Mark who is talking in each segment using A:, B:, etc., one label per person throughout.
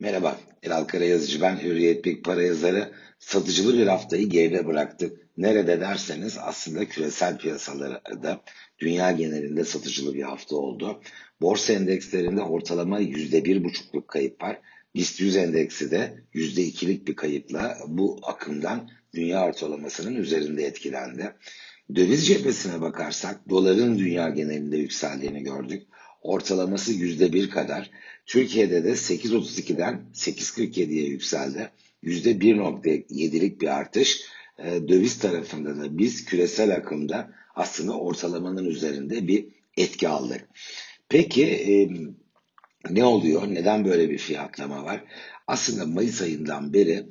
A: Merhaba, Elal Karayazıcı ben Hürriyet Big Para yazarı. Satıcılı bir haftayı geride bıraktık. Nerede derseniz aslında küresel piyasalarda dünya genelinde satıcılı bir hafta oldu. Borsa endekslerinde ortalama %1,5'luk kayıp var. BIST 100 endeksi de %2'lik bir kayıpla bu akımdan dünya ortalamasının üzerinde etkilendi. Döviz cephesine bakarsak doların dünya genelinde yükseldiğini gördük ortalaması %1 kadar. Türkiye'de de 8.32'den 8.47'ye yükseldi. %1.7'lik bir artış. E, döviz tarafında da biz küresel akımda aslında ortalamanın üzerinde bir etki aldık. Peki ne oluyor? Neden böyle bir fiyatlama var? Aslında Mayıs ayından beri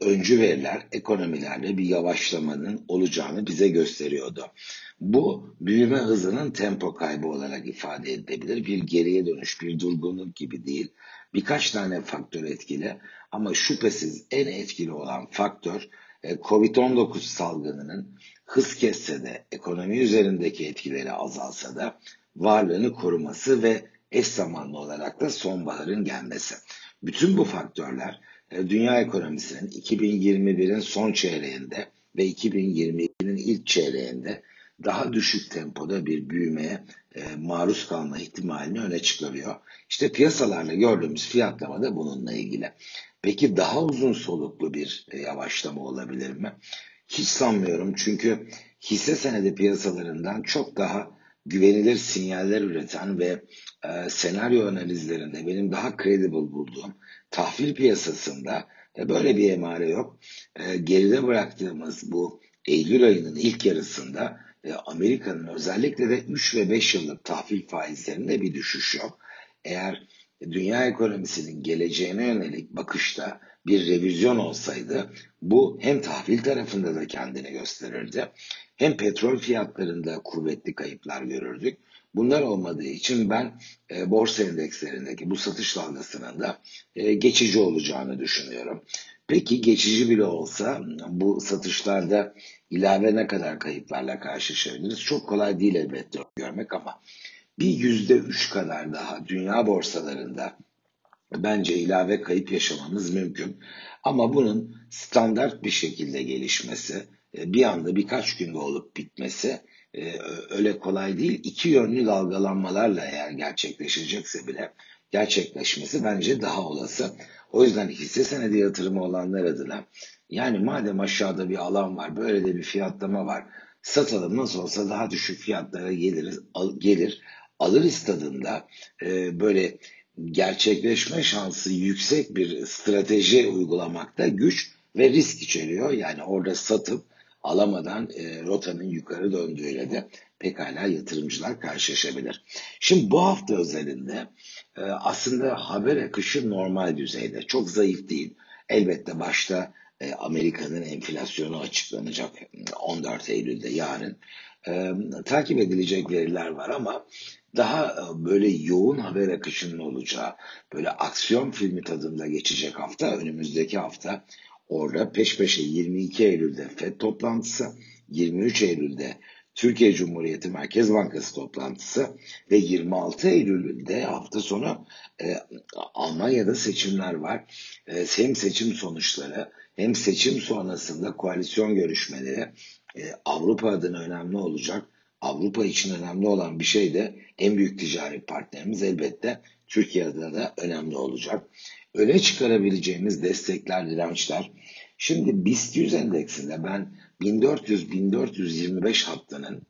A: öncü veriler ekonomilerde bir yavaşlamanın olacağını bize gösteriyordu. Bu büyüme hızının tempo kaybı olarak ifade edilebilir. Bir geriye dönüş, bir durgunluk gibi değil. Birkaç tane faktör etkili ama şüphesiz en etkili olan faktör e, Covid-19 salgınının hız kesse de ekonomi üzerindeki etkileri azalsa da varlığını koruması ve eş zamanlı olarak da sonbaharın gelmesi. Bütün bu faktörler e, dünya ekonomisinin 2021'in son çeyreğinde ve 2022'nin ilk çeyreğinde daha düşük tempoda bir büyümeye e, maruz kalma ihtimalini öne çıkarıyor. İşte piyasalarla gördüğümüz fiyatlama da bununla ilgili. Peki daha uzun soluklu bir e, yavaşlama olabilir mi? Hiç sanmıyorum çünkü hisse senedi piyasalarından çok daha güvenilir sinyaller üreten ve e, senaryo analizlerinde benim daha credible bulduğum tahvil piyasasında e, böyle bir emare yok. E, geride bıraktığımız bu Eylül ayının ilk yarısında e, Amerika'nın özellikle de 3 ve 5 yıllık tahvil faizlerinde bir düşüş yok. Eğer dünya ekonomisinin geleceğine yönelik bakışta bir revizyon olsaydı bu hem tahvil tarafında da kendini gösterirdi hem petrol fiyatlarında kuvvetli kayıplar görürdük. Bunlar olmadığı için ben e, borsa endekslerindeki bu satış dalgasının da e, geçici olacağını düşünüyorum. Peki geçici bile olsa bu satışlarda ilave ne kadar kayıplarla karşılaşabiliriz? Çok kolay değil elbette görmek ama bir yüzde üç kadar daha dünya borsalarında bence ilave kayıp yaşamamız mümkün. Ama bunun standart bir şekilde gelişmesi, bir anda birkaç günde olup bitmesi e, öyle kolay değil. İki yönlü dalgalanmalarla eğer gerçekleşecekse bile gerçekleşmesi bence daha olası. O yüzden hisse senedi yatırımı olanlar adına yani madem aşağıda bir alan var, böyle de bir fiyatlama var. Satalım nasıl olsa daha düşük fiyatlara geliriz, al, gelir. Alırız tadında e, böyle gerçekleşme şansı yüksek bir strateji uygulamakta güç ve risk içeriyor. Yani orada satıp alamadan e, rotanın yukarı döndüğüyle de pekala yatırımcılar karşılaşabilir. Şimdi bu hafta özelinde e, aslında haber akışı normal düzeyde. Çok zayıf değil. Elbette başta e, Amerika'nın enflasyonu açıklanacak 14 Eylül'de yarın. E, takip edilecek veriler var ama daha e, böyle yoğun haber akışının olacağı, böyle aksiyon filmi tadında geçecek hafta, önümüzdeki hafta orada peş peşe 22 Eylül'de FED toplantısı, 23 Eylül'de Türkiye Cumhuriyeti Merkez Bankası toplantısı ve 26 Eylül'de hafta sonu e, Almanya'da seçimler var. E, hem seçim sonuçları hem seçim sonrasında koalisyon görüşmeleri e, Avrupa adına önemli olacak. Avrupa için önemli olan bir şey de en büyük ticari partnerimiz elbette Türkiye adına da önemli olacak. Öne çıkarabileceğimiz destekler, dirençler. Şimdi BIST 100 endeksinde ben 1400-1425 hattının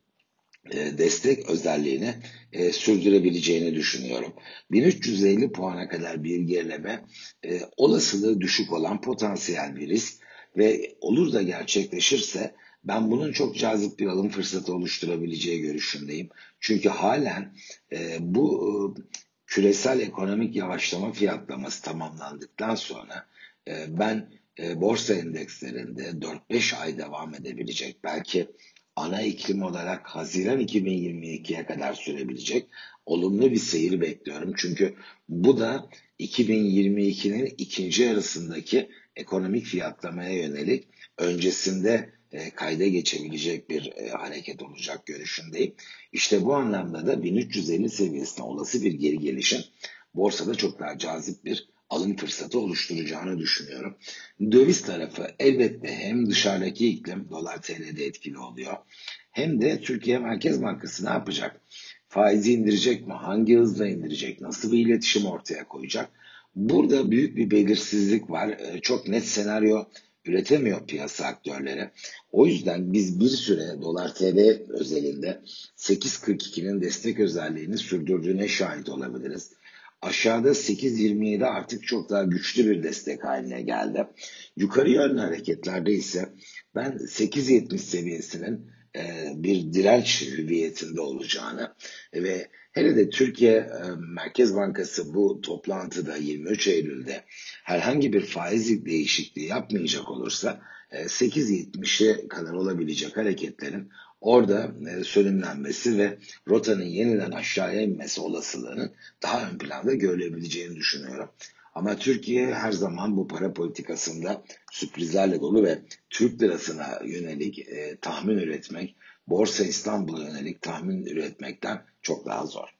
A: e, destek özelliğini e, sürdürebileceğini düşünüyorum. 1350 puana kadar bir gerileme e, olasılığı düşük olan potansiyel bir risk ve olur da gerçekleşirse ben bunun çok cazip bir alım fırsatı oluşturabileceği görüşündeyim. Çünkü halen e, bu e, küresel ekonomik yavaşlama fiyatlaması tamamlandıktan sonra e, ben e, borsa endekslerinde 4-5 ay devam edebilecek belki ana iklim olarak Haziran 2022'ye kadar sürebilecek olumlu bir seyir bekliyorum. Çünkü bu da 2022'nin ikinci yarısındaki ekonomik fiyatlamaya yönelik öncesinde e, kayda geçebilecek bir e, hareket olacak görüşündeyim. İşte bu anlamda da 1350 seviyesine olası bir geri gelişim borsada çok daha cazip bir alım fırsatı oluşturacağını düşünüyorum. Döviz tarafı elbette hem dışarıdaki iklim dolar TL'de etkili oluyor hem de Türkiye Merkez Bankası ne yapacak? Faizi indirecek mi? Hangi hızla indirecek? Nasıl bir iletişim ortaya koyacak? Burada büyük bir belirsizlik var. Ee, çok net senaryo üretemiyor piyasa aktörleri. O yüzden biz bir süre dolar TL özelinde 8.42'nin destek özelliğini sürdürdüğüne şahit olabiliriz. Aşağıda 8.27 artık çok daha güçlü bir destek haline geldi. Yukarı yönlü hareketlerde ise ben 8.70 seviyesinin e, bir direnç hüviyetinde olacağını ve hele de Türkiye e, Merkez Bankası bu toplantıda 23 Eylül'de herhangi bir faiz değişikliği yapmayacak olursa 8.70'e e, kadar olabilecek hareketlerin orada sönümlenmesi ve rotanın yeniden aşağıya inmesi olasılığının daha ön planda görülebileceğini düşünüyorum. Ama Türkiye her zaman bu para politikasında sürprizlerle dolu ve Türk lirasına yönelik e, tahmin üretmek, Borsa İstanbul'a yönelik tahmin üretmekten çok daha zor.